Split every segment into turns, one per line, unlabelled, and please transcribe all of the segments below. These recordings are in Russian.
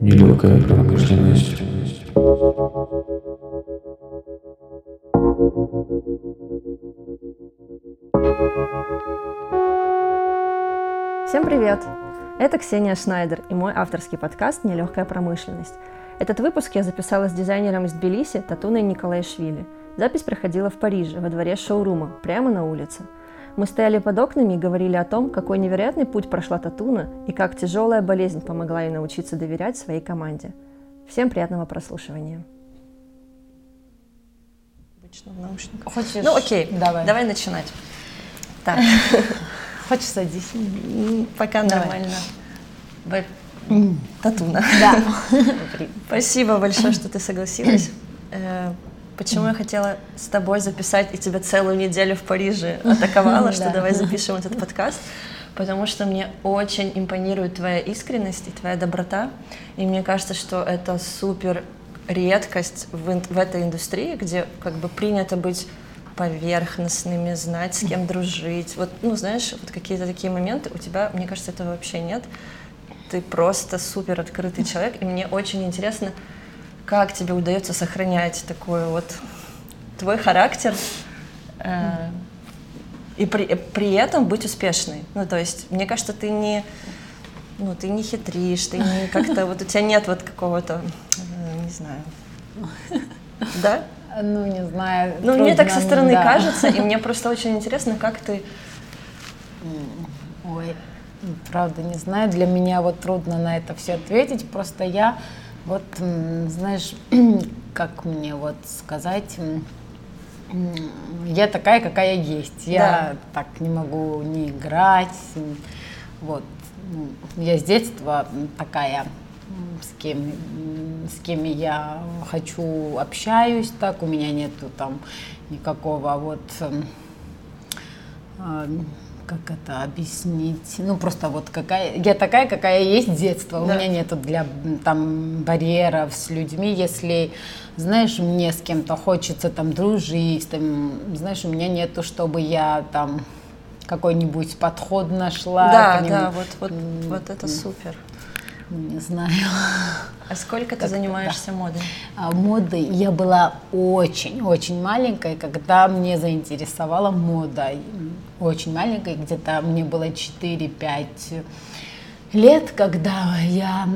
Нелегкая промышленность.
Всем привет! Это Ксения Шнайдер и мой авторский подкаст «Нелегкая промышленность». Этот выпуск я записала с дизайнером из Тбилиси Татуной Николаишвили. Запись проходила в Париже, во дворе шоурума, прямо на улице. Мы стояли под окнами и говорили о том, какой невероятный путь прошла Татуна и как тяжелая болезнь помогла ей научиться доверять своей команде. Всем приятного прослушивания.
Обычно в наушниках.
Хочешь?
Ну окей,
Давай.
давай начинать. Так,
Хочешь садись?
пока нормально. Татуна.
Да.
Спасибо большое, что ты согласилась. Э, Почему я хотела с тобой записать и тебя целую неделю в Париже атаковала, что
Да.
давай запишем этот подкаст? Потому что мне очень импонирует твоя искренность и твоя доброта. И мне кажется, что это супер редкость в, в этой индустрии, где как бы принято быть поверхностными, знать, с кем дружить. Вот, ну, знаешь, вот какие-то такие моменты у тебя, мне кажется, этого вообще нет. Ты просто супер открытый человек, и мне очень интересно, как тебе удается сохранять такой вот твой характер э, и при, при этом быть успешной. Ну, то есть, мне кажется, ты не, ну, ты не хитришь, ты не как-то, вот у тебя нет вот какого-то, э, не знаю, да?
Ну, не знаю.
Ну, мне так со стороны
да.
кажется, и мне просто очень интересно, как ты...
Ой, правда, не знаю. Для меня вот трудно на это все ответить. Просто я вот, знаешь, как мне вот сказать, я такая, какая есть. Я так не могу не играть. Вот. Я с детства такая, с кем, с кем я хочу, общаюсь так. У меня нету там никакого вот а, как это объяснить? Ну, просто вот какая... Я такая, какая есть с детства. У
Да.
меня нету для там барьеров с людьми. Если, знаешь, мне с кем-то хочется там дружить, там, знаешь, у меня нету, чтобы я там какой-нибудь подход нашла.
Да, да, вот, вот, вот это супер.
Ну, Не знаю.
А сколько ты занимаешься модой?
А моды я была очень-очень маленькой, когда мне заинтересовала мода. Очень маленькой, где-то мне было 4-5 лет, когда я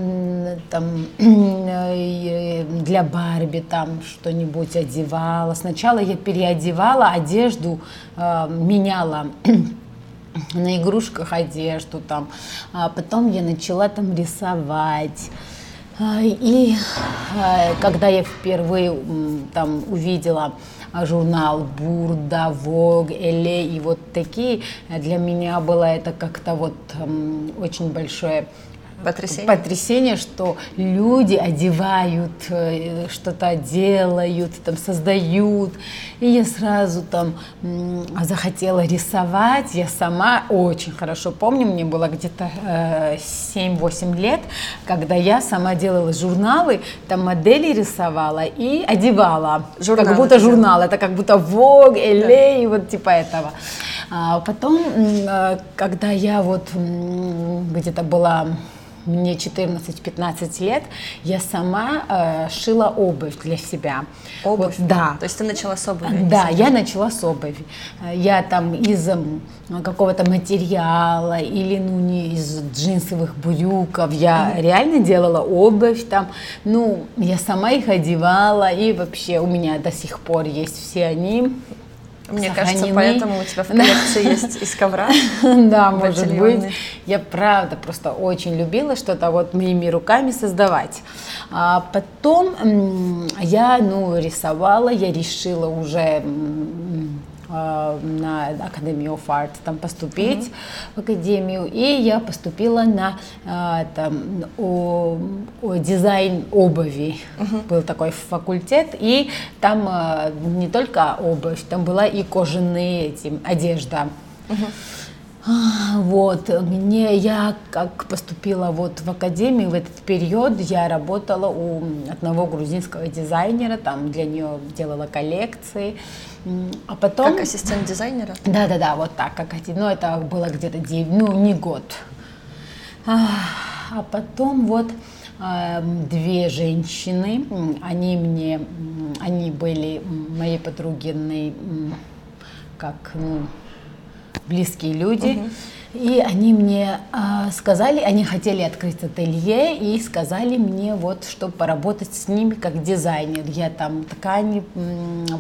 там для Барби там что-нибудь одевала. Сначала я переодевала одежду, э, меняла на игрушках одежду там, а потом я начала там рисовать. А, И а, когда я впервые там увидела а, журнал Бурда, Vogue, Эле и вот такие, для меня было это как-то вот очень большое
Потрясение?
потрясение, что люди одевают, э, что-то делают, там создают. И я сразу там захотела рисовать. Я сама очень хорошо помню, мне было где-то э, 7-8 лет, когда я сама делала журналы, там модели рисовала и одевала.
Журналы
как будто журнал, это как будто Vogue, LA, и вот типа этого. А потом, э, когда я вот где-то была мне 14-15 лет, я сама э, шила обувь для себя.
Обувь?
Вот, да.
То есть ты начала с обуви?
Да, я начала с обуви. Э, Я там из какого-то материала или ну не из джинсовых брюков, я реально делала обувь там. Ну, я сама их одевала и вообще у меня до сих пор есть все они.
Мне кажется,
сохранены.
поэтому у тебя в коллекции есть из ковра.
Да, может быть. Я правда просто очень любила что-то вот моими руками создавать. А потом я, ну, рисовала, я решила уже на Academy of Art там поступить в академию, и я поступила на а, там, о- о дизайн обуви. Был такой факультет, и там а, не только обувь, там была и кожаные эти, одежда. А, Вот, мне, я как поступила вот в академию в этот период, я работала у одного грузинского дизайнера, там для нее делала коллекции, а потом...
Как ассистент дизайнера?
Да, да, да, вот так, как. Ну, это было где-то, дев- ну, не год. А а потом вот эм, две женщины, они мне, они были м, мои подругины, м, как, ну, близкие люди. И они мне а, сказали, они хотели открыть ателье и сказали мне вот, чтобы поработать с ними как дизайнер. Я там ткани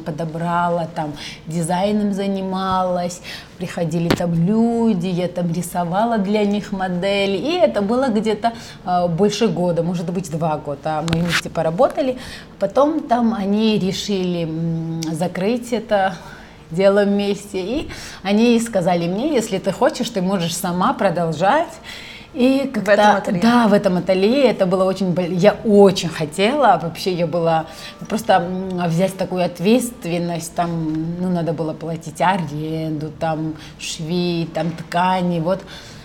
подобрала, там дизайном занималась, приходили там люди, я там рисовала для них модели. И это было где-то а, больше года, может быть два года. Мы вместе поработали. Потом там они решили закрыть это дело вместе. И они сказали мне, если ты хочешь, ты можешь сама продолжать. И как-то,
этом ателье?
Да, в этом ателье. Это было очень... Я очень хотела. Вообще я была... Просто взять такую ответственность. Там, ну, надо было платить аренду, там, шви, там, ткани. Вот.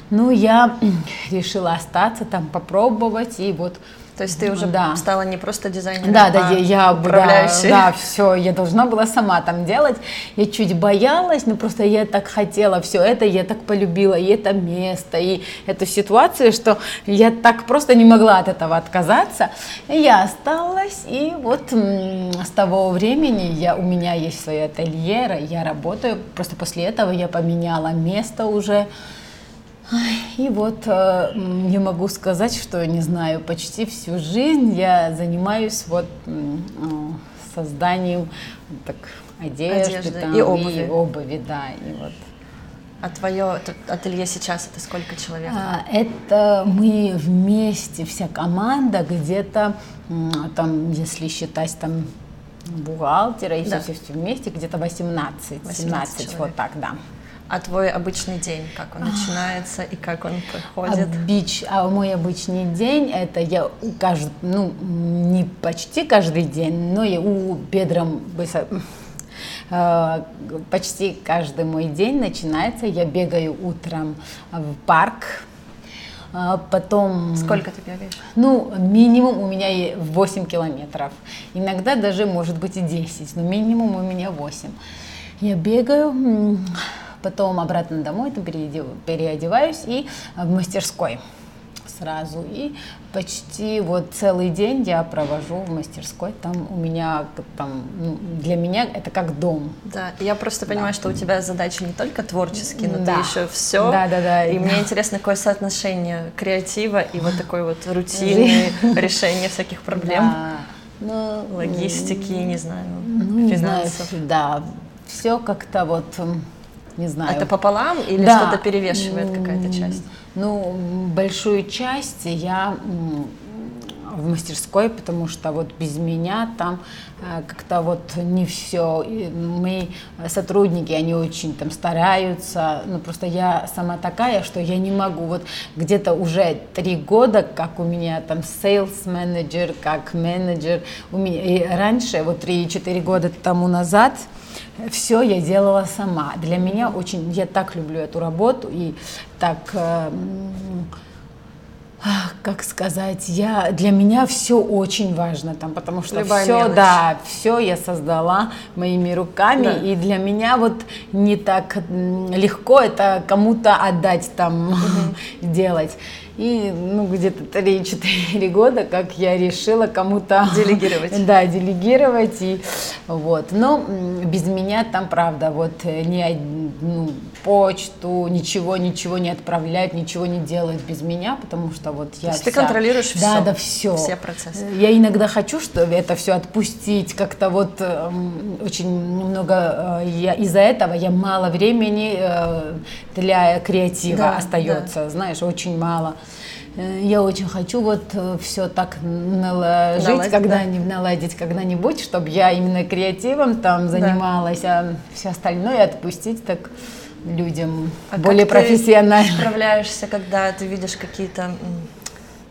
Ну, я решила остаться там, попробовать. И вот
То есть ты уже
Да.
стала не просто дизайнером,
да, да,
а
я, я да,
управляющей.
да, все, я должна была сама там делать. Я чуть боялась, но просто я так хотела все это, я так полюбила и это место, и эту ситуацию, что я так просто не могла от этого отказаться. И я осталась, и вот с того времени я, у меня есть свое ателье, я работаю. Просто после этого я поменяла место уже. И вот э, м, я могу сказать, что, не знаю, почти всю жизнь я занимаюсь вот э, созданием так, одежды,
Одежды
там,
и обуви.
обуви, да, и вот.
А твое ателье сейчас это сколько человек?
А, Это мы вместе, вся команда, где-то там, если считать там бухгалтера и
Да.
все, все, вместе, где-то 18,
18
17,
человек.
вот так, да.
А твой обычный день, как он начинается и как он проходит?
Обыч- а мой обычный день это я у кажд- ну не почти каждый день, но я у бедром э, почти каждый мой день начинается. Я бегаю утром в парк, а потом
Сколько ты бегаешь?
ну, минимум у меня е- 8 километров. Иногда даже может быть и 10, но минимум у меня 8. Я бегаю, потом обратно домой, там переодев- переодеваюсь и в мастерской сразу. И почти вот целый день я провожу в мастерской. Там у меня, там, ну, для меня это как дом.
Да, я просто понимаю, что у тебя задачи не только творческие, но
Да.
ты еще все.
Да, да, да.
И мне интересно, какое соотношение креатива и вот такой вот рутины, решения всяких проблем,
Да. Ну,
логистики, не знаю,
ну, не знаю,
финансов.
да, все как-то вот, не знаю.
Это пополам или
Да.
что-то перевешивает какая-то часть?
Ну, большую часть я в мастерской, потому что вот без меня там э, как-то вот не все. Мы сотрудники, они очень там стараются, но просто я сама такая, что я не могу. Вот где-то уже три года, как у меня там sales менеджер, как менеджер, у меня и раньше, вот три-четыре года тому назад, все я делала сама. Для меня очень, я так люблю эту работу и так, э, как сказать, я для меня все очень важно там, потому что
Любая
все,
мелочь.
да, все я создала моими руками,
Да.
и для меня вот не так легко это кому-то отдать там делать. И ну где-то 3-4 года, как я решила кому-то
Делегировать.
да, делегировать и вот. Но без меня там правда вот э, ни одну почту, ничего, ничего не отправлять, ничего не делать без меня, потому что вот я
есть ты
вся-
контролируешь
да,
всё,
да, все,
все процессы.
Я иногда хочу, что это все отпустить, как-то вот эм, очень много э, я из-за этого я мало времени э, для креатива
Да,
остается, знаешь, очень мало. Э, Я очень хочу вот все так наложить,
Наладить,
когда-нибудь наладить когда-нибудь, чтобы я именно креативом там занималась, а все остальное отпустить так людям
А
более
как ты
профессионально.
справляешься, когда ты видишь какие-то,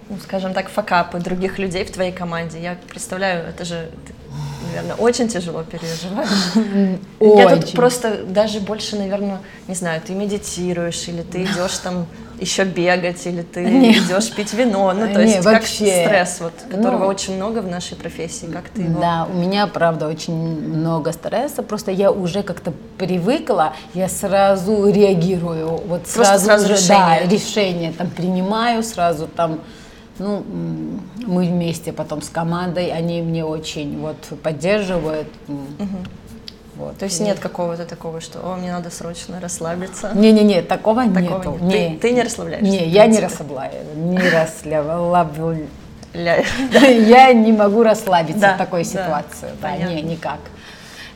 ну, скажем так, факапы других людей в твоей команде? Я представляю, это же ты наверное, очень тяжело переживаешь. Я тут
Очень.
просто даже больше, наверное, не знаю, ты медитируешь, или ты идешь там еще бегать, или ты
Не.
идешь пить вино. Ну, то
Не,
есть как
вообще.
стресс, вот, которого
Ну,
очень много в нашей профессии. Как ты его...
Да, у меня, правда, очень много стресса. Просто я уже как-то привыкла, я сразу реагирую. Вот сразу,
сразу
же,
решение.
да, решение там принимаю сразу там. Ну, мы вместе потом с командой, они мне очень вот поддерживают. м, Вот.
То есть нет какого-то такого, что «О, мне надо срочно расслабиться».
Не-не-не, такого,
Такого
нету.
нет. Ты-
Не.
ты не расслабляешься,
Не, я не расслабляю, не расслабляю.
Ля-
Я не могу расслабиться в такой ситуации. Да, не, никак.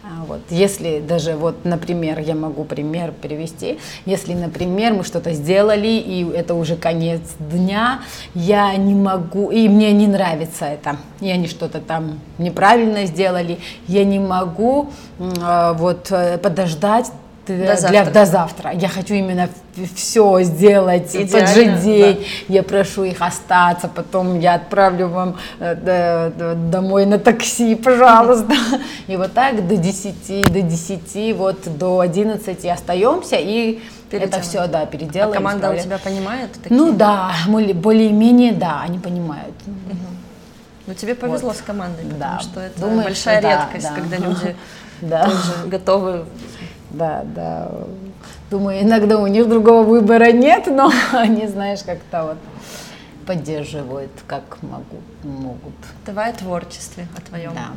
А Вот. Если даже, вот, например, я могу пример привести, если, например, мы что-то сделали, и это уже конец дня, я не могу, и мне не нравится это, и они что-то там неправильно сделали, я не могу а, вот э, подождать
До
для,
завтра.
до завтра. Я хочу именно все сделать в тот же
Идеально,
день. Я прошу их остаться, потом я отправлю вам э, домой на такси, пожалуйста. И вот так до 10, до 10, вот до 11 остаемся, и это все, да,
А
переделаем.
команда у тебя понимает? такие?
Ну да, более- более-менее, да, они понимают.
Ну, тебе повезло
Вот.
с командой, потому
Да.
что это
Думаю,
большая
что да,
редкость,
да.
когда люди
Да.
тоже готовы.
Да, да. Думаю, иногда у них другого выбора нет, но они, знаешь, как-то вот поддерживают, как могу, могут.
Давай о творчестве, о твоем.
Да.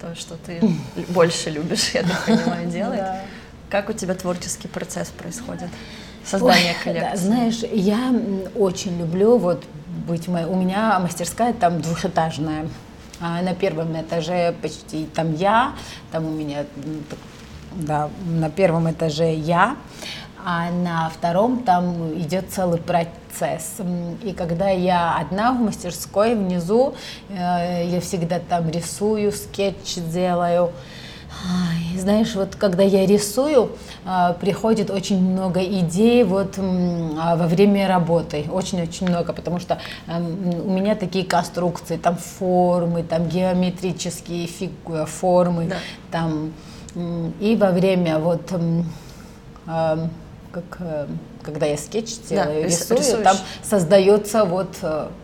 То, что ты больше любишь, я так понимаю, делать.
Да.
Как у тебя творческий процесс происходит? Создание
Ой,
коллекции.
Да, знаешь, я очень люблю вот быть мо- у меня мастерская там двухэтажная. А на первом этаже почти там я, там у меня да, на первом этаже я, а на втором там идет целый процесс. И когда я одна в мастерской внизу, э, я всегда там рисую, скетч делаю. Ай, Знаешь, вот когда я рисую, а, приходит очень много идей вот а, во время работы, очень-очень много, потому что эм, у меня такие конструкции, там формы, там геометрические фигу- формы,
Да.
там и во время вот как э, когда я скетч
Да,
делаю,
рис-
рисую,
рисуешь.
там создается вот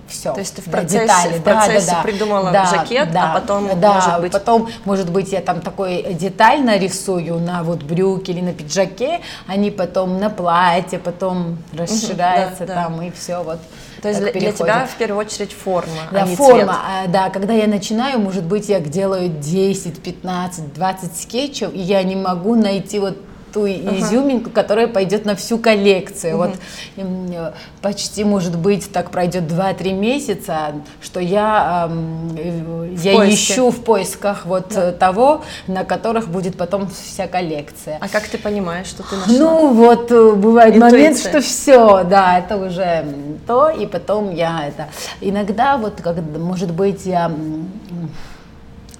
все.
То есть ты в процессе- в процессе придумала жакет, а потом,
да,
может быть-
потом, может быть, я там такой деталь нарисую на вот брюке или на пиджаке, они потом на платье, потом расширяются
да, да.
там и все вот.
То есть для, для тебя в первую очередь форма,
Да,
а не
форма,
цвет.
а, да, когда я начинаю, может быть, я делаю 10, 15, 20 скетчев, и я не могу найти вот ту изюминку, которая пойдет на всю коллекцию. Вот м, э, почти, может быть, так пройдет 2-3 месяца, что я, э, я
поиске.
ищу в поисках вот э, того, на которых будет потом вся коллекция.
А как ты понимаешь, что ты нашла?
Ну, вот э, бывает момент,
Интуиция.
что все, да, это уже то, и потом я это. Иногда, вот, как, может быть, я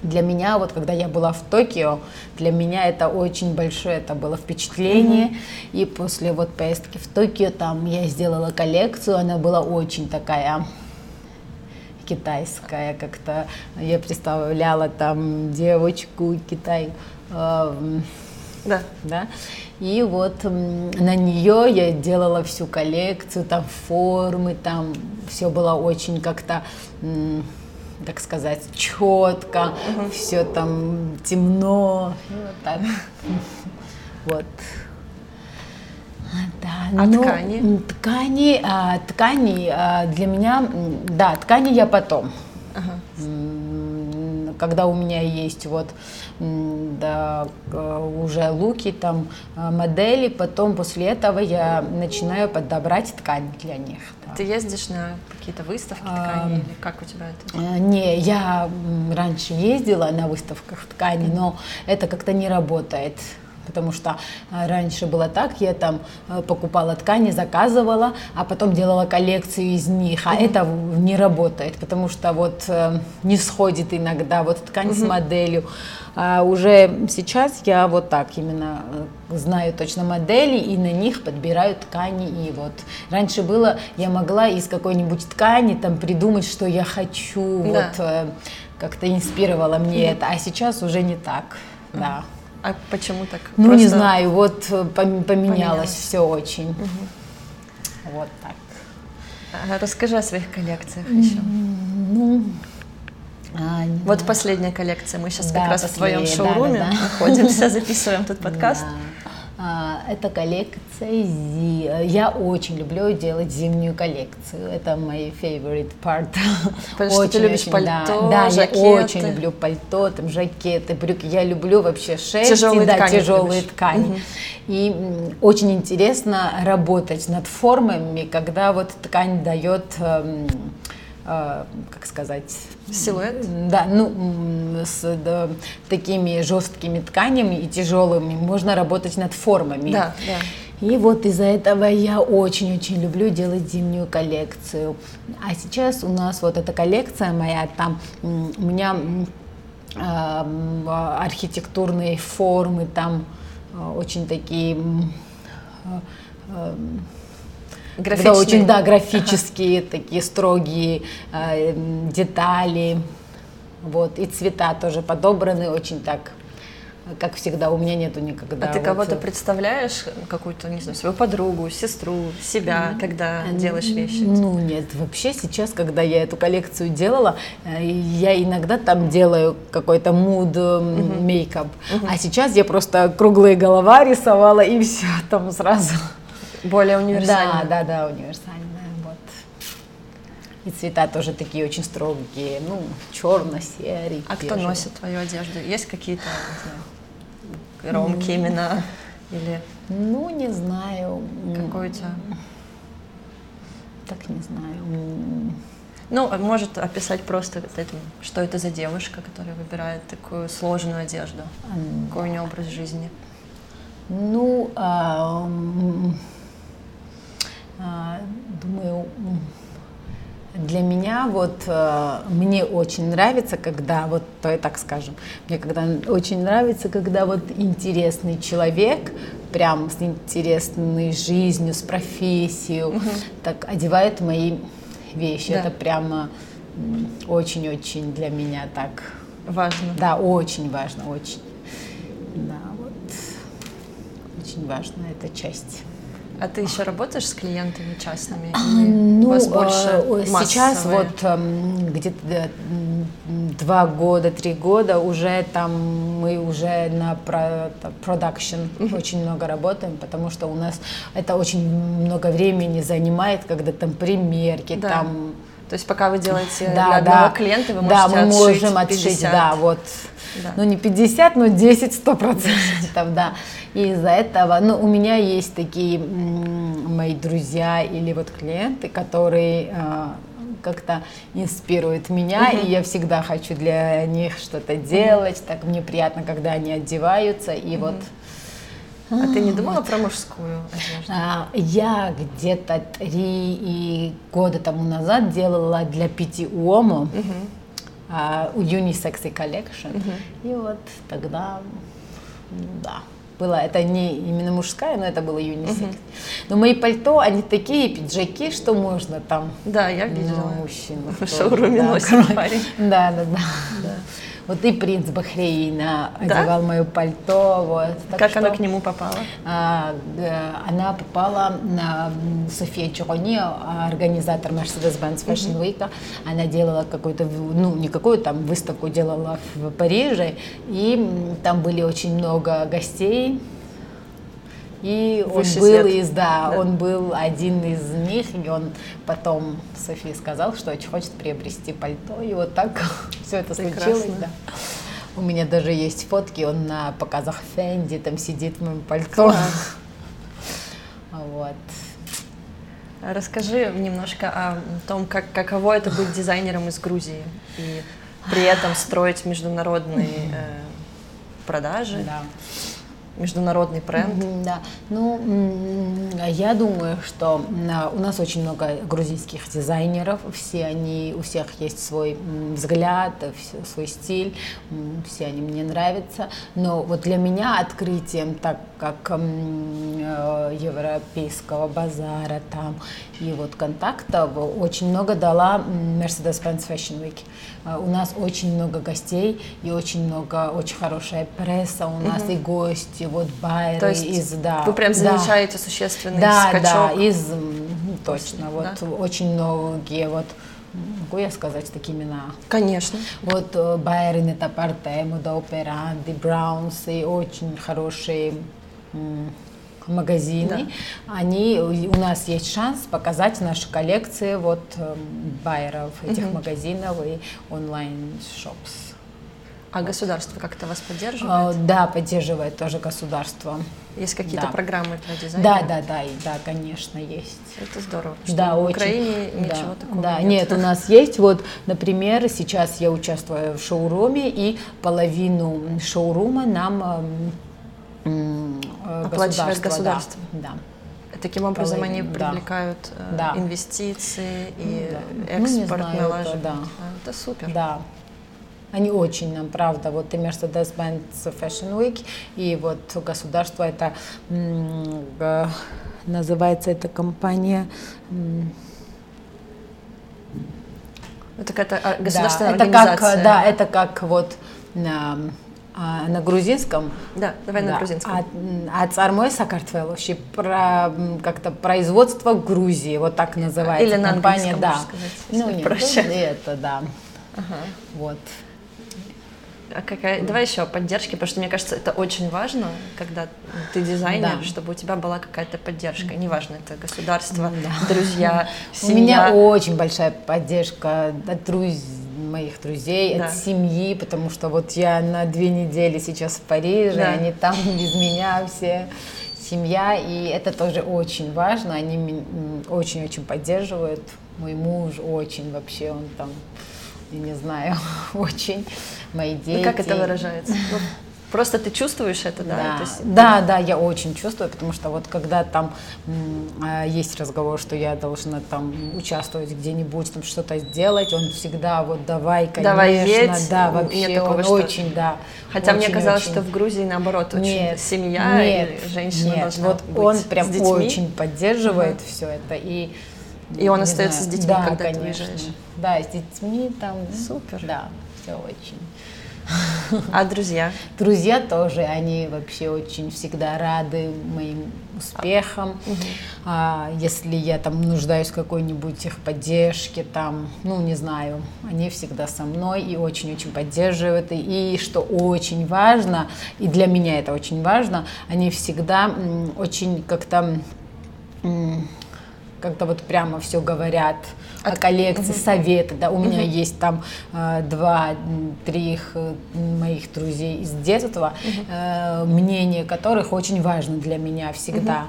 для меня, вот когда я была в Токио, для меня это очень большое это было впечатление. И после вот поездки в Токио, там я сделала коллекцию, она была очень такая китайская, как-то я представляла там девочку Китай. эм,
Да.
да, и вот на нее я делала всю коллекцию, там формы, там все было очень как-то, так сказать, четко, все там темно, и вот так, вот. Да,
А
ну,
ткани?
Ткани, а, ткани а, для меня, да, ткани я потом.
Ага.
Когда у меня есть вот да, э, уже луки, там э, модели, потом после этого я начинаю подобрать ткань для них. да.
Ты ездишь на какие-то выставки
А,
ткани или как у тебя это?
Э, Не, я раньше ездила на выставках ткани, но это как-то не работает. Потому что э, раньше было так, я там э, покупала ткани, заказывала, а потом делала коллекцию из них, а это не работает, потому что вот э, не сходит иногда вот ткань с моделью. А уже сейчас я вот так именно знаю точно модели и на них подбираю ткани. И вот раньше было, я могла из какой-нибудь ткани там придумать, что я хочу.
Да.
Вот, как-то инспирировало мне это, а сейчас уже не так, да.
А почему так?
Ну, не
Просто-
знаю, вот э, пом- поменялось,
Поменялось.
все очень. Вот так.
А, Расскажи о своих коллекциях еще.
Ну, а, не
Вот
знаю.
последняя коллекция. Мы сейчас
Да,
как раз в твоем
последняя, да,
шоуруме
да, да.
находимся, записываем тут подкаст.
Да. А, Это коллекция зи- Я очень люблю делать зимнюю коллекцию. Это мой favorite part.
Потому что ты любишь
да.
пальто,
Да,
жакеты.
я очень люблю пальто, там жакеты, брюки. Я люблю вообще шерсть,
Тяжелые
и, да,
ткани
тяжелые
любишь.
ткани. И м, очень интересно работать над формами, когда вот ткань дает, эм, как сказать,
Силуэт?
да, ну, с да, такими жесткими тканями и тяжелыми можно работать над формами.
Да, да.
И вот из-за этого я очень-очень люблю делать зимнюю коллекцию. А сейчас у нас вот эта коллекция моя, там у меня а, архитектурные формы, там а, очень такие м, а, когда
Графичные.
очень, да, графические, такие строгие э, детали. Вот, и цвета тоже подобраны очень так, как всегда, у меня нету никогда.
А ты
вот,
кого-то
э,
представляешь, какую-то, не знаю, свою подругу, сестру, себя, когда делаешь вещи?
Ну нет, вообще сейчас, когда я эту коллекцию делала, э, я иногда там делаю какой-то муд мейкап, а сейчас я просто круглые голова рисовала и все там сразу.
Более универсально.
Да, да, да, универсальная, вот. И цвета тоже такие очень строгие, ну, черно-серый.
А кто
бежевый.
носит твою одежду? Есть какие-то, не знаю, ромки имена? Или
Ну, не знаю.
какой у тебя?
Так не знаю.
Ну, а может описать просто что это за девушка, которая выбирает такую сложную одежду? Какой у нее образ жизни?
Ну, а, думаю, м, для меня вот э, мне очень нравится, когда вот, то и так скажем, мне когда очень нравится, когда вот интересный человек, прям с интересной жизнью, с профессией, так одевает мои вещи.
Да.
Это прямо очень-очень для меня так,
Важно.
да, очень важно, очень. Да, вот очень важна эта часть.
А ты еще работаешь с клиентами частными? Или
Ну,
у вас больше
э, сейчас
массовые?
вот эм, где-то два года, три года уже там мы уже на продакшн очень много работаем, потому что у нас это очень много времени занимает, когда там примерки,
Да.
там
То есть пока вы делаете
да,
для одного
да.
клиента, вы
да,
можете
мы
отшить
можем отшить,
50.
да, вот,
Да.
ну не 50, но 10, 100 процентов, да. И из-за этого, ну, у меня есть такие мои друзья или вот клиенты, которые а, как-то инспируют меня, и я всегда хочу для них что-то делать, так мне приятно, когда они одеваются, и вот.
А ты не думала про мужскую одежду?
а, Я где-то три года тому назад делала для Пяти Уомо а, у Unisex Collection. И вот тогда, да, было, это не именно мужская, но это было юнисекс. Но мои пальто, они такие пиджаки, что можно там
Да, я
на
видела.
мужчину.
В шоуруме
Да,
носит парень.
Да, да, да. Вот и принц Бахрейна
Да?
одевал мое пальто. Вот. Так
Как
что-
она к нему попала?
а, э, она попала на София Чурони, организатор Mercedes-Benz Fashion Week. Она делала какую-то, ну, не какую там выставку делала в Париже, и там были очень много гостей. И он
Высший
был
свет.
из, да,
Да.
он был один из них, и он потом Софии сказал, что очень хочет приобрести пальто, и вот так все это
Прекрасно.
случилось, да. У меня даже есть фотки, он на показах Фенди, там сидит в моем пальто.
Класс.
Вот.
А Расскажи немножко о том, как, каково это быть дизайнером из Грузии и при этом строить международные э, продажи.
Да.
Международный бренд.
Мгм, Да, ну, я думаю, что м, у нас очень много грузинских дизайнеров, все они, у всех есть свой взгляд, свой стиль, все они мне нравятся, но вот для меня открытием, так как э, европейского базара там и вот контактов очень много дала Mercedes-Benz Fashion Week. Э, У нас очень много гостей и очень много, очень хорошая пресса, у нас и гости, вот байеры
То есть
из, да.
вы прям
да.
замечаете существенный
Да,
скачок.
да, из, м, точно, вот
да?
очень многие, вот, могу я сказать такие имена?
Конечно.
Вот э, Нетапарте, Мода Операнди, Браунс и очень хорошие магазины. Они, у нас есть шанс показать наши коллекции вот эм, байеров этих магазинов и онлайн-шопс.
А государство как-то вас
А,
поддерживает?
Да, поддерживает тоже государство.
Есть какие-то
да.
программы для
Да,
дизайнеров?
да, да, и да, конечно, есть.
Это здорово. Что
Да,
в
очень.
Украине
да,
ничего такого
да,
нет.
нет. у нас есть вот, например, сейчас я участвую в шоуруме, и половину шоурума нам эм, э,
Оплачивает
государство. Да.
Таким образом они
да.
привлекают э,
Да.
инвестиции и
да. Ну,
экспорт
это
налаживают.
да.
А, Это супер.
да. Да. Они очень нам, правда, вот и Mercedes-Benz Fashion Week, и вот государство, это э, называется эта компания,
Это какая-то а,
Да,
государственная
это как,
организация.
да, это как вот на, а, на грузинском.
Да, давай на
да,
грузинском.
А, а цармой Сакартвеловщи про как-то производство Грузии, вот так называется
Или на
компания, да.
сказать,
ну нет,
проще.
ну, это да.
Ага.
Вот.
А какая... Давай еще о поддержке, потому что мне кажется, это очень важно, когда ты дизайнер,
Да.
чтобы у тебя была какая-то поддержка. Неважно, это государство,
Да.
друзья,
У меня
семья.
очень большая поддержка от друз- моих друзей,
Да.
от семьи, потому что вот я на две недели сейчас в Париже,
Да.
они там без меня все семья, и это тоже очень важно, они очень-очень поддерживают, мой муж очень вообще, он там, я не знаю, очень, мои дети.
Ну, как это выражается? Ну, просто ты чувствуешь это, да?
Да,
есть
да, да, я очень чувствую, потому что вот когда там а, есть разговор, что я должна там участвовать где-нибудь, там что-то сделать, он всегда вот давай, конечно,
Давай едь.
да,
Нет
вообще,
такого,
он
что-
очень, да.
Хотя мне
очень,
казалось,
очень.
что в Грузии наоборот очень
Нет,
семья
нет,
и женщина
нет,
должна
вот
быть
он
с
прям
детьми.
очень поддерживает все это и
И он остается с
знаю,
детьми,
да,
когда ты
конечно.
уезжаешь?
Да, с детьми там.
Супер.
Да, все очень.
А друзья?
Друзья тоже, они вообще очень всегда рады моим успехам. А, если я там нуждаюсь в какой-нибудь их поддержке, там, ну, не знаю, они всегда со мной и очень-очень поддерживают. И, и что очень важно, и для меня это очень важно, они всегда очень как-то как-то вот прямо все говорят о коллекции, советы, да, у меня есть там э, два, м, три их, э, моих друзей из детства, э, мнение которых очень важно для меня всегда.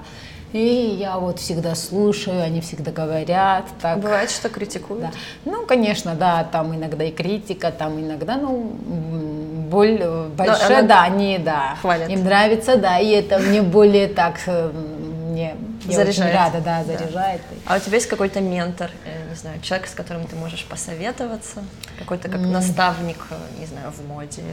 И я вот всегда слушаю, они всегда говорят, так.
Бывает, что критикуют?
Да. Ну, конечно, да, там иногда и критика, там иногда, ну, боль э, большая,
она
да, они, да,
хвалят.
им нравится, да, и это мне более так, э, я
Заряжает.
очень рада, да,
Да.
заряжает.
А у тебя есть какой-то ментор, э, не знаю, человек, с которым ты можешь посоветоваться? Какой-то как наставник, э, не знаю, в моде,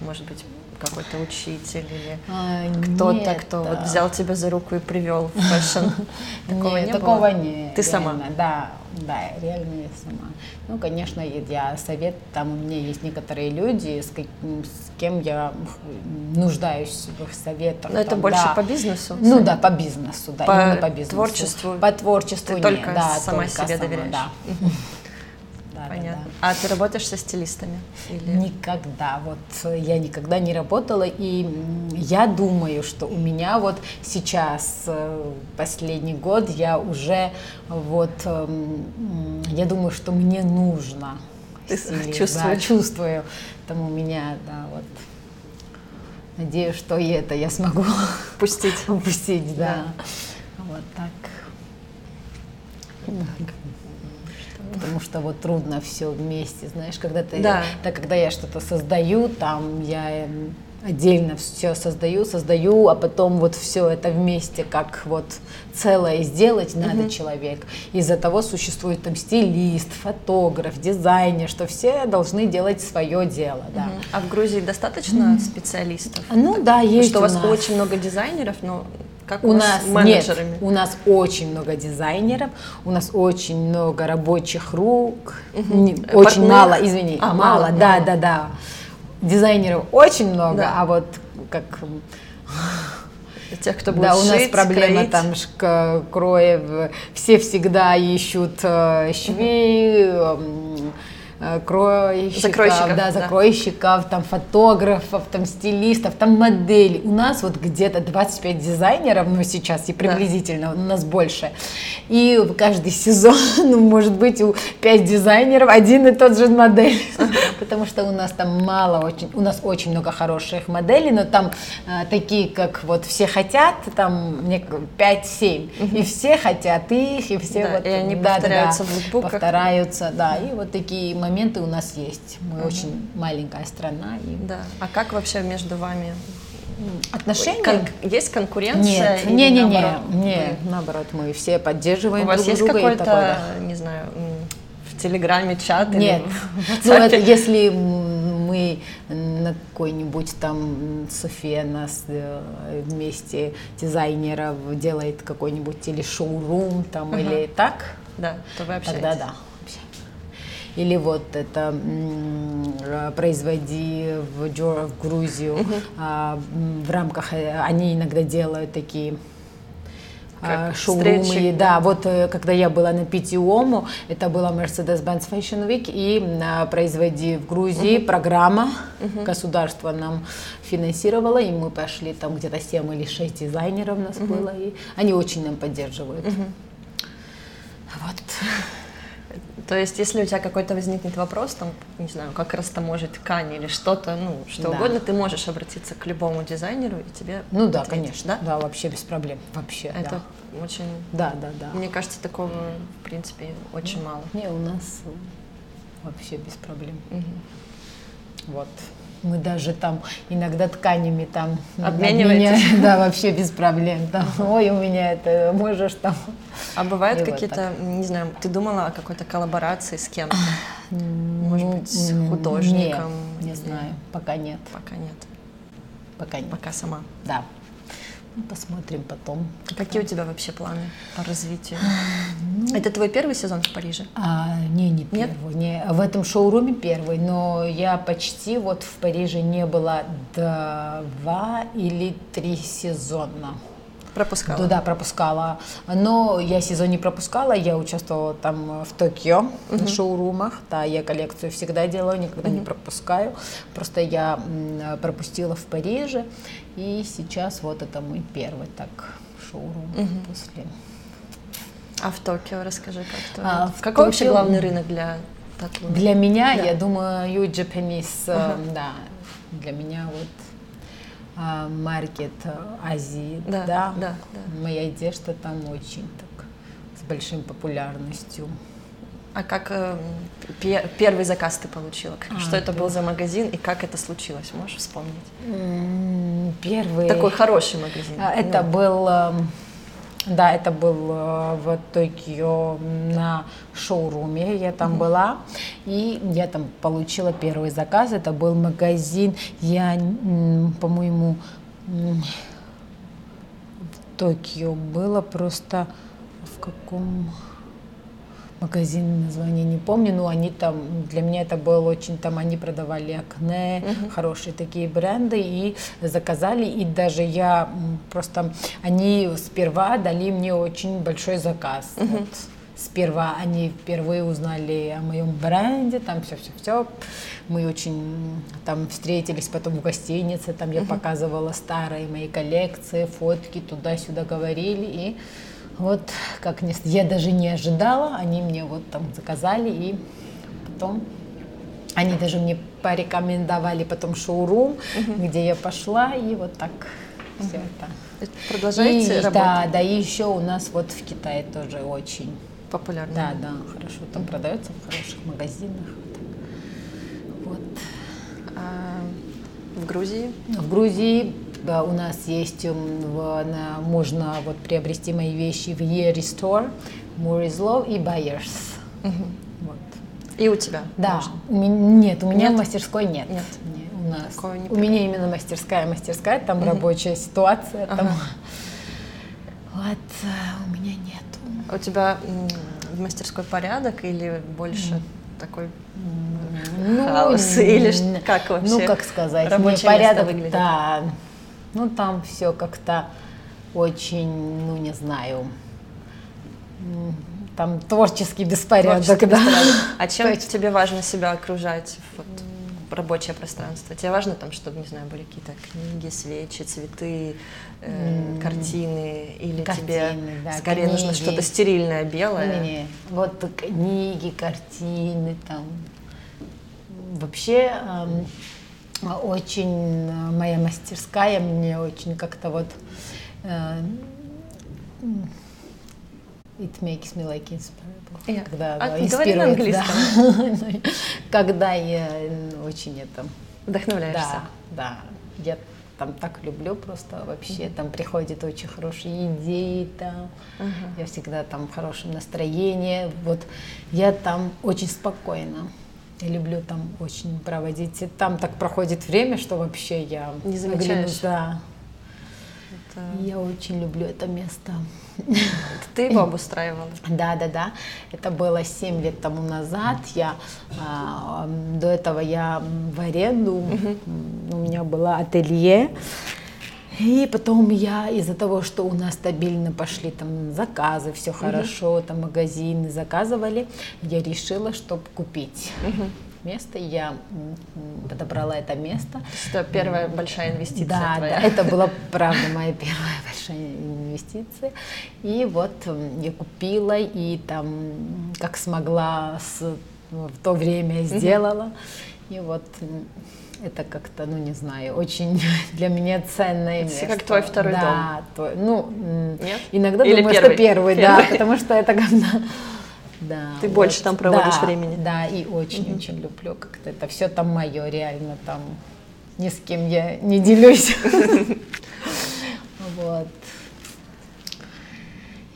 может быть, какой-то учитель или
А,
кто-то, кто вот
да.
взял тебя за руку и привел в fashion? Такого
Нет,
не
такого
было?
нет.
Ты сама?
реально, Да, да, реально я сама. Ну, конечно, я совет, там у меня есть некоторые люди, с, ка- с кем я нуждаюсь в их советах.
Но это
там,
больше
да.
по бизнесу?
Ну да, по бизнесу, да,
По
именно по бизнесу.
творчеству
По творчеству
ты
нет,
только
да,
сама
только
себе
сама,
доверяешь?
Да. Да, да,
Понятно.
да.
А ты работаешь со стилистами? Или...
Никогда, вот э, я никогда не работала, и я думаю, что у меня вот сейчас, э, последний год, я уже вот, м, я думаю, что мне нужно.
Ты
стилист,
чувствуешь?
Да, чувствую. Там у меня, да, вот. Надеюсь, что и это я смогу
Пустить.
упустить, да. Так. Потому что вот трудно все вместе, знаешь, когда ты,
Да.
да, когда я что-то создаю, там я отдельно все создаю, создаю, а потом вот все это вместе как вот целое сделать надо человек. Из-за того существует там стилист, фотограф, дизайнер, что все должны делать свое дело, да.
Мгм. А в Грузии достаточно специалистов?
Ну да, есть
Что у вас
нас.
очень много дизайнеров, но как у,
У нас
менеджерами?
нет, у нас очень много дизайнеров, у нас очень много рабочих рук, не-
Э,
очень
партнеров?
мало, извини,
А,
мало,
мало,
да,
мало.
да, да. Дизайнеров очень много,
Да.
а вот как
Тех, кто будет
да, у нас
шить,
проблема
кроить?
там шка- кроев, все всегда ищут э, швей, э, кройщиков,
Закройщиков,
да,
да.
закройщиков, там фотографов, там стилистов, там моделей. У нас вот где-то 25 дизайнеров, ну сейчас и приблизительно, у нас больше. И каждый сезон, ну, может быть, у 5 дизайнеров один и тот же модель. Потому что у нас там мало очень, у нас очень много хороших моделей, но там а, такие, как вот все хотят, там мне 5-7, и все хотят их, и все
Да,
вот...
и они
да, да,
повторяются
да,
в лукбуках.
Повторяются, да, и вот такие моменты у нас есть. Мы очень маленькая страна, и
Да. А как вообще между вами?
отношения...
Кон- есть конкуренция?
Нет, не, не, не, не, наоборот, мы все поддерживаем
У вас
друг
есть
друга
какой-то,
такое, да.
не знаю, в Телеграме чат
Нет.
или
Ну, это если мы на какой-нибудь там София нас э, вместе дизайнеров делает какой-нибудь телешоурум там или так,
Да, то вы общаетесь.
тогда да. Или вот это э, производи в, Джор- в Грузию а, в рамках, э, они иногда делают такие а,
Как
шоурумы.
встречи,
Да, вот э, когда я была на PTOM, это была Mercedes-Benz Fashion Week, и на производи в Грузии программа, государство нам финансировало, и мы пошли, там где-то 7 или 6 дизайнеров нас было, и они очень нам поддерживают. Вот.
То есть, если у тебя какой-то возникнет вопрос, там, не знаю, как растаможить ткань или что-то, ну, что
Да.
угодно, ты можешь обратиться к любому дизайнеру, и тебе
Ну да,
ответят,
конечно,
да?
да, вообще без проблем, вообще,
Это
да.
очень...
Да, да, да.
Мне кажется, такого, в принципе, очень мало.
Не, у нас вообще без проблем.
Мгм.
Вот. Мы даже там иногда тканями там
Обмениваетесь?
обменя- Да, вообще без проблем. Там, Ой, у меня это, можешь там.
А бывают
И вот
какие-то, не знаю, ты думала о какой-то коллаборации с кем-то? Может
Ну,
быть, с художником?
Нет, не знаю, пока нет,
Пока нет.
пока нет.
Пока сама.
Да. Ну, Посмотрим потом.
Какие у тебя вообще планы по развитию? Это твой первый сезон в Париже?
А, не, не
Нет?
первый. Не, в этом шоуруме первый, но я почти вот в Париже не была два или три сезона.
Пропускала?
Ну да, пропускала. Но я сезон не пропускала, я участвовала там в Токио на шоурумах. Да, я коллекцию всегда делаю, никогда не пропускаю. Просто я пропустила в Париже. И сейчас вот это мой первый так шоурум после.
А в Токио расскажи, как то.
А, в
Какой вообще
Токио-
главный рынок для тату?
Для меня,
Да.
я думаю, Japanese, э, да, для меня вот маркет э, Азии,
Да,
да,
да, да.
моя одежда там очень так с большой популярностью.
А как э, пе- первый заказ ты получила? Как-
А,
Что это был за магазин и как это случилось? Можешь вспомнить?
Первый.
Такой хороший магазин.
А, Это
Ну,
был, эм, да, это был э, в Токио на шоуруме, я там была, и я там получила первый заказ, это был магазин, я, по-моему, в Токио было просто в каком магазин название не помню, но они там, для меня это было очень, там они продавали акне, хорошие такие бренды, и заказали, и даже я просто, они сперва дали мне очень большой заказ. Вот. Сперва они впервые узнали о моем бренде, там все-все-все. Мы очень там встретились потом в гостинице, там я показывала старые мои коллекции, фотки, туда-сюда говорили, и вот как не, я даже не ожидала, они мне вот там заказали, и потом они даже мне порекомендовали потом шоурум, где я пошла, и вот так все это.
Продолжаете
И,
работать?
да, да, и еще у нас вот в Китае тоже очень,
Популярно.
да, да, хорошо, там продается в хороших магазинах. Вот.
А, в Грузии?
В Грузии у нас есть, м, в- на- можно вот приобрести мои вещи в Year Store, Moore's Law и Buyers. Вот.
И у тебя?
Да,
можно.
нет, у меня
Нет?
в мастерской нет.
Нет.
Не, у нас.
Такое не
у меня именно мастерская, мастерская, там рабочая ситуация, там. Вот, а, у меня нету.
А У тебя в мастерской порядок или больше такой
Ну,
хаос? Или как вообще
Ну, как сказать,
рабочее
не порядок,
выглядит?
да. Ну, там все как-то очень, ну, не знаю, там творческий беспорядок,
Творческий
да.
беспорядок. А чем
Точно.
тебе важно себя окружать вот, в рабочее пространство? Тебе важно там, чтобы, не знаю, были какие-то книги, свечи, цветы, э, картины? Или тебе
Картины, да,
скорее нужно
книги.
что-то стерильное, белое?
Не-не-не. Вот книги, картины, там. Вообще эм, очень э, моя мастерская мне очень как-то вот э, it makes me like inspirable. Когда
А,
да,
говори на
да. Когда я очень это
Вдохновляешься?
да, да. Я там так люблю просто вообще. Там приходят очень хорошие идеи, там. Я всегда там в хорошем настроении. Вот я там очень спокойно. Я люблю там очень проводить. И там так проходит время, что вообще я
Не замечаешь?
Да.
Это-
Я очень люблю это место.
Это ты его обустраивала?
Да, да, да. Это было 7 лет тому назад. Я а, до этого я в аренду. У меня было ателье. И потом я из-за того, что у нас стабильно пошли там заказы, все хорошо, там магазины заказывали, я решила, чтобы купить место. Я подобрала это место.
Это первая большая инвестиция
Да,
твоя.
да, это была, правда, моя первая большая инвестиция. И вот я купила и там, как смогла, с- в то время сделала. И вот это как-то, ну не знаю, очень для меня ценное место.
как твой второй
да, твой- ну, м,
Нет?
иногда
Или
думаю,
первый?
что первый,
Первый.
да, потому что это когда... Да,
Ты больше там проводишь
да,
времени.
Да, и очень-очень люблю как-то это все там мое, реально там ни с кем я не делюсь. Вот.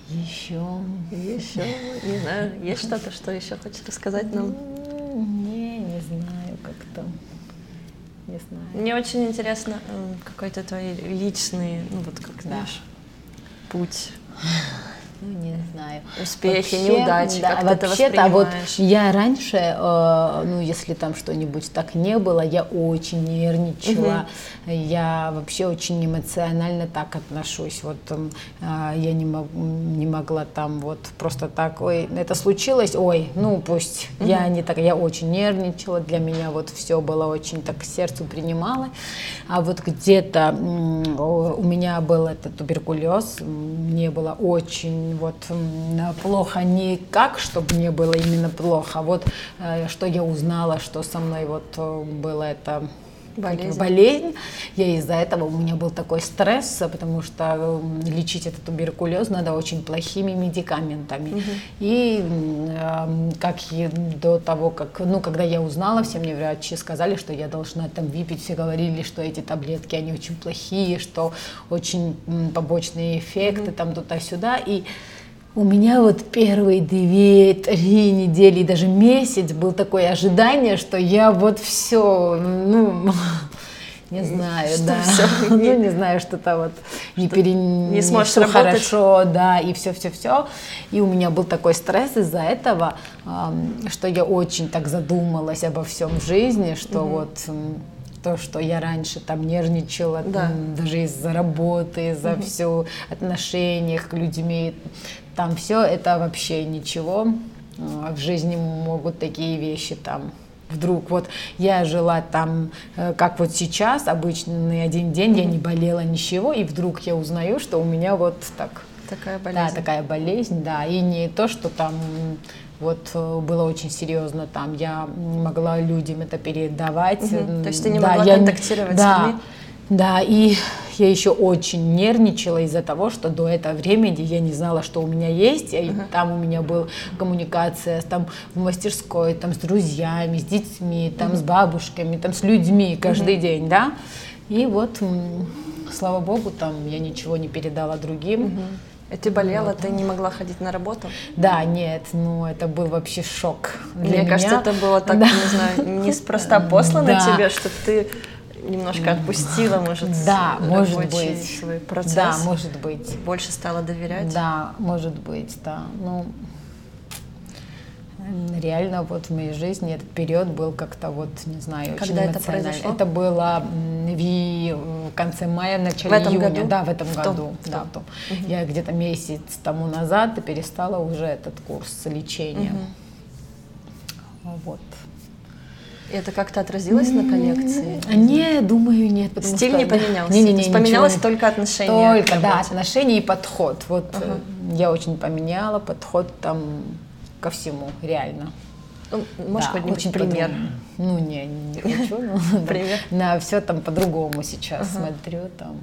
Еще.
Еще, не знаю, есть что-то, что еще хочешь рассказать нам?
Не, не знаю, как-то. Не знаю.
Мне очень интересно э, какой-то твой личный, ну вот как знаешь, путь,
Ну, не знаю.
успехи, неудачи, как ты это
вообще-то, вот я раньше, э, ну, если там что-нибудь так не было, я очень нервничала, я вообще очень эмоционально так отношусь, вот э, я не, мог- не могла там вот просто так, ой, это случилось, ой, ну, пусть, я не так, я очень нервничала, для меня вот все было очень так к сердцу принимала, а вот где-то у меня был этот туберкулез, мне было очень вот плохо не как, чтобы мне было именно плохо, а вот э, что я узнала, что со мной вот э, было это
Болезнь.
болезнь. Я из-за этого у меня был такой стресс, потому что м, лечить этот туберкулез надо очень плохими медикаментами. И м, эм, как и до того, как, ну, когда я узнала, все мне врачи сказали, что я должна там выпить, все говорили, что эти таблетки, они очень плохие, что очень м, побочные эффекты, там туда-сюда. И у меня вот первые две-три недели, и даже месяц был такое ожидание, что я вот все, ну, не знаю,
Что
да,
всё?
ну, не знаю, что-то вот не, пере...
не сможешь работать?
хорошо, да, и все-все-все. И у меня был такой стресс из-за этого, что я очень так задумалась обо всем в жизни, что вот м, то, что я раньше там нервничала,
Да.
м, даже из-за работы, из-за все отношениях к людьми, там все это вообще ничего. А В жизни могут такие вещи там вдруг вот я жила там, э, как вот сейчас, обычный один день, я не болела ничего, и вдруг я узнаю, что у меня вот так,
Такая болезнь.
да, такая болезнь, да, и не то, что там вот э, было очень серьезно, там я могла людям это передавать. М,
То есть ты не
да,
могла
я
контактировать с
да,
людьми?
Да, и я еще очень нервничала из-за того, что до этого времени я не знала, что у меня есть. И там у меня была коммуникация там, в мастерской, там, с друзьями, с детьми, там, с бабушками, там, с людьми каждый день, да. И вот, слава богу, там я ничего не передала другим.
И ты болела, ты не могла ходить на работу?
Да, нет, ну это был вообще шок. для
Мне
меня.
кажется, это было так,
Да.
не знаю, неспроста послано
Да.
тебе, что ты немножко отпустила, может,
Да, может быть.
свой процесс.
Да, может быть.
Больше стала доверять.
Да, может быть, да. Ну, реально вот в моей жизни этот период был как-то вот, не знаю, очень
Когда это
эмоциональный.
произошло?
Это было в, конце мая, начале
В этом
июня.
году?
Да, в этом
В том-
году.
в
да,
том.
в том. Я где-то месяц тому назад перестала уже этот курс лечения. Вот.
И это как-то отразилось на коллекции?
Не, думаю, нет. потому
Стиль
что-
не поменялся?
Не, не,
То
не,
есть поменялось
ничего
только отношение
Только, да,
работе?
отношение и подход. Вот э, я очень поменяла подход там ко всему, реально.
Ну, можешь
Да, очень
пример?
по-другому. Ну, не, не хочу. но.
Пример.
На все там по-другому сейчас смотрю. Там.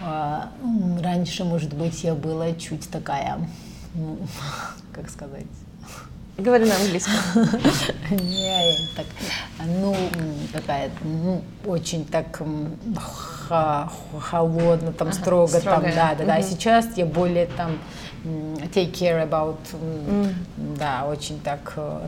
А, м, раньше, может быть, я была чуть такая, ну, как сказать,
Говори на английском.
не, так, ну, такая, ну, очень так холодно, там, строго, там, да, да, да.
Мгм.
Сейчас я более там take care about, м, да, очень так э,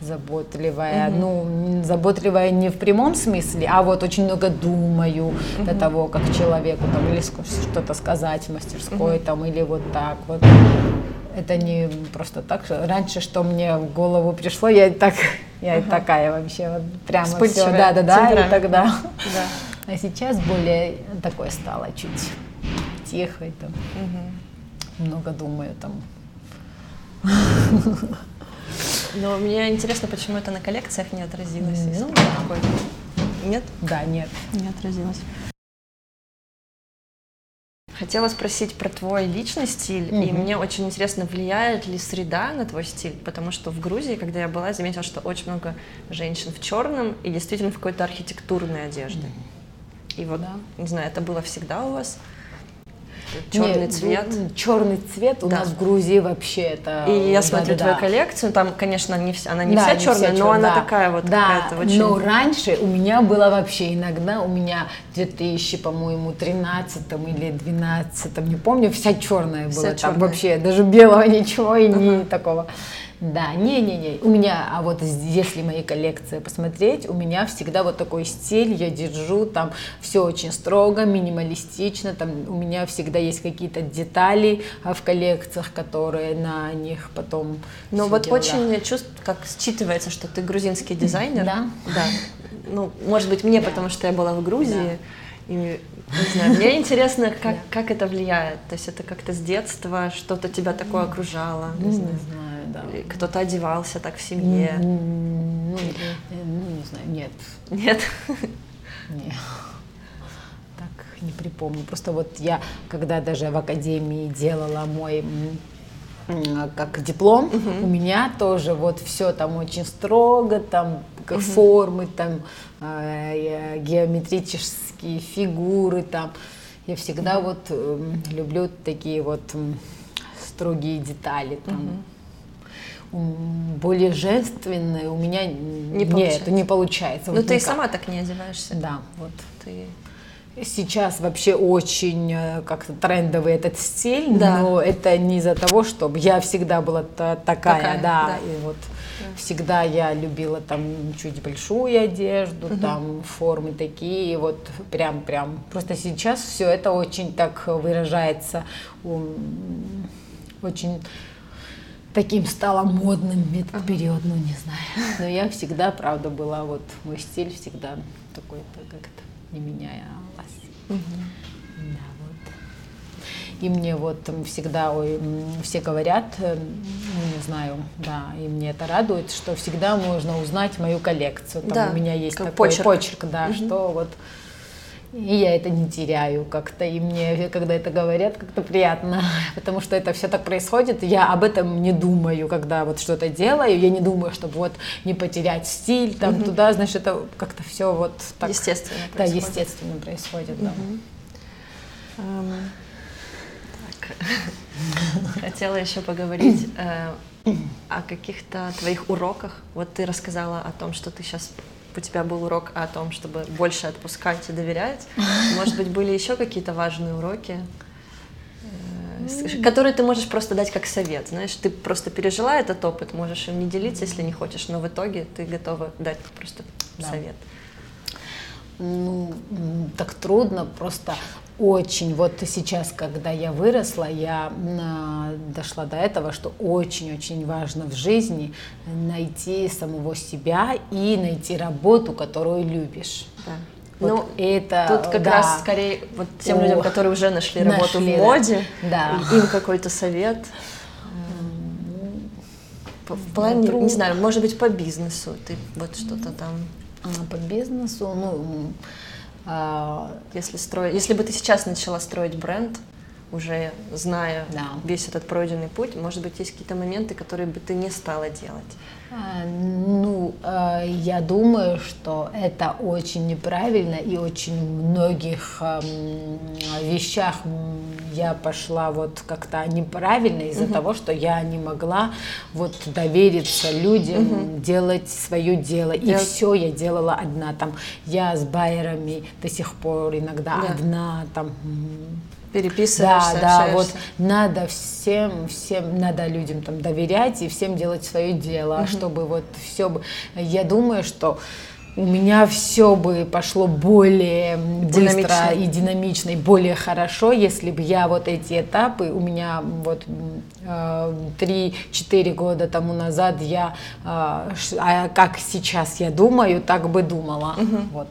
заботливая, ну, м, заботливая не в прямом смысле, а вот очень много думаю до того, как человеку там или что-то сказать в мастерской, там, или вот так вот. Это не просто так. Раньше, что мне в голову пришло, я так, я и такая вообще, вот прямо все, да, да, да, и тогда.
Да.
А сейчас более такое стало чуть тихо, и там много думаю там.
Но мне интересно, почему это на коллекциях не отразилось.
Ну,
такой. Нет?
Да, нет.
Не отразилось. Хотела спросить про твой личный стиль, и мне очень интересно, влияет ли среда на твой стиль, потому что в Грузии, когда я была, заметила, что очень много женщин в черном и действительно в какой-то архитектурной одежде. И вот,
Да.
не знаю, это было всегда у вас? Черный
Нет,
цвет?
черный цвет у
Да.
нас в Грузии вообще это.
И я
да,
смотрю
да,
твою
да.
коллекцию, там, конечно, не вся, она не
Да,
вся черная, но
чёрная,
она
да.
такая вот
да,
какая-то очень...
Но раньше у меня было вообще иногда, у меня в 2000, по-моему, 13 или 12, не помню, вся черная
Вся
была. Там
чёрная.
вообще даже белого ничего и не такого. Да, не-не-не, у меня, а вот если мои коллекции посмотреть, у меня всегда вот такой стиль, я держу, там все очень строго, минималистично, там у меня всегда есть какие-то детали а, в коллекциях, которые на них потом
Но вот
делала.
очень чувств, как считывается, что ты грузинский дизайнер.
Да?
Да. Ну, может быть, мне, потому что я была в Грузии. И, не знаю, мне интересно, как, как это влияет. То есть это как-то с детства что-то тебя такое окружало.
Ну,
Не
не
знаю.
знаю, да.
Или Кто-то одевался так в семье.
М, Ну, э, ну, не знаю, нет.
Нет?
Не. Так не припомню. Просто вот я, когда даже в академии делала мой м, как диплом, у меня тоже вот все там очень строго, там как формы, там э, э, геометрические фигуры, там. Я всегда вот эм, люблю такие вот строгие детали, там. М, Более женственные у меня
Не
нет, не получается.
Ну,
вот
ты и
никак.
сама так не одеваешься.
Да, вот.
Ты...
Сейчас вообще очень э, как-то трендовый этот стиль,
Да.
но это не из-за того, чтобы я всегда была та- такая,
Такая,
да,
да.
и вот всегда я любила там чуть большую одежду, там формы такие, вот прям прям. Просто сейчас все это очень так выражается, очень таким стало модным в этот период, ну не знаю. Но я всегда, правда, была вот мой стиль всегда такой-то как-то не меняя Да, вот. И мне вот всегда, ой, все говорят, э, ну не знаю, да, и мне это радует, что всегда можно узнать мою коллекцию. Там
Да,
у меня есть такой
почерк.
почерк, да, что вот И я это не теряю как-то, и мне, когда это говорят, как-то приятно, потому что это все так происходит, я об этом не думаю, когда вот что-то делаю, я не думаю, чтобы вот не потерять стиль, там угу. туда, знаешь, это как-то все вот так...
Естественно
Да, естественно происходит, угу. да.
Um, так. Хотела еще поговорить э, о каких-то твоих уроках. Вот ты рассказала о том, что ты сейчас у тебя был урок о том, чтобы больше отпускать и доверять. Может быть, были еще какие-то важные уроки, э, которые ты можешь просто дать как совет. Знаешь, ты просто пережила этот опыт, можешь им не делиться, если не хочешь, но в итоге ты готова дать просто да. совет.
Ну, так трудно, просто очень, вот сейчас, когда я выросла, я дошла до этого, что очень-очень важно в жизни найти самого себя и найти работу, которую любишь. Да.
Вот ну, это тут как да. раз скорее вот тем Ох, людям, которые уже нашли, нашли работу в моде, да. им какой-то совет. В плане, не знаю, может быть, по бизнесу ты вот что-то там.
А, по бизнесу, ну,
а, если, строить, если бы ты сейчас начала строить бренд, уже зная да. весь этот пройденный путь, может быть, есть какие-то моменты, которые бы ты не стала делать?
А, ну, а, я думаю, что это очень неправильно, и очень многих вещах я пошла вот как-то неправильно из-за угу. того, что я не могла вот довериться людям, угу. делать свое дело. И все я делала одна. Там я с байерами до сих пор иногда да. одна там
переписываешься,
Да, да, вот надо всем, всем, надо людям там доверять и всем делать свое дело, угу. чтобы вот все я думаю, что у меня все бы пошло более быстро динамично. и динамично, и более хорошо, если бы я вот эти этапы, у меня вот э, три-четыре года тому назад я, э, а как сейчас я думаю, так бы думала, угу. вот.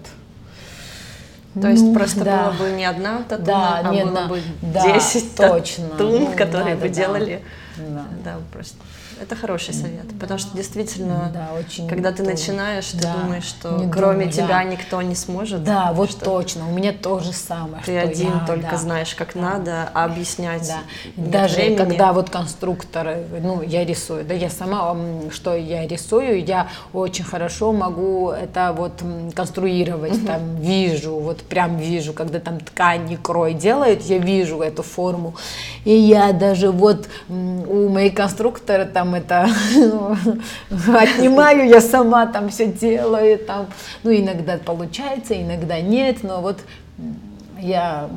То есть ну, просто да. было бы не одна татуна, да, а не было одна. бы да, 10 точно. татун, ну, которые да, бы да, делали. Да. да, просто это хороший совет, да. потому что действительно, да, очень когда ты начинаешь, ты да, думаешь, что кроме думаю, тебя да. никто не сможет.
Да, вот точно. У меня то же самое.
Ты один я, только да, знаешь, как да, надо, а объяснять. Да.
Даже времени. когда вот конструкторы, ну я рисую, да, я сама, что я рисую, я очень хорошо могу это вот конструировать, угу. там вижу, вот прям вижу, когда там ткань и крой делают, я вижу эту форму, и я даже вот у моих конструкторов там это отнимаю, я сама там все делаю, там, ну, иногда получается, иногда нет, но вот я,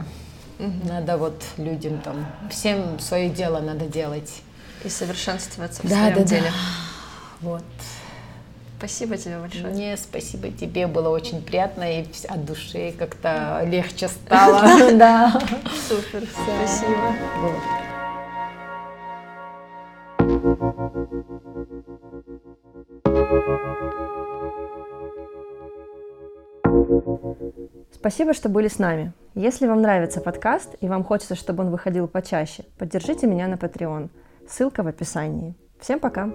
надо вот людям там, всем свое дело надо делать.
И совершенствоваться в да, своем да, деле.
Да. Вот.
Спасибо тебе большое.
Мне спасибо тебе, было очень приятно и от души как-то легче стало. Да.
Супер, спасибо.
Спасибо, что были с нами. Если вам нравится подкаст и вам хочется, чтобы он выходил почаще, поддержите меня на Patreon. Ссылка в описании. Всем пока!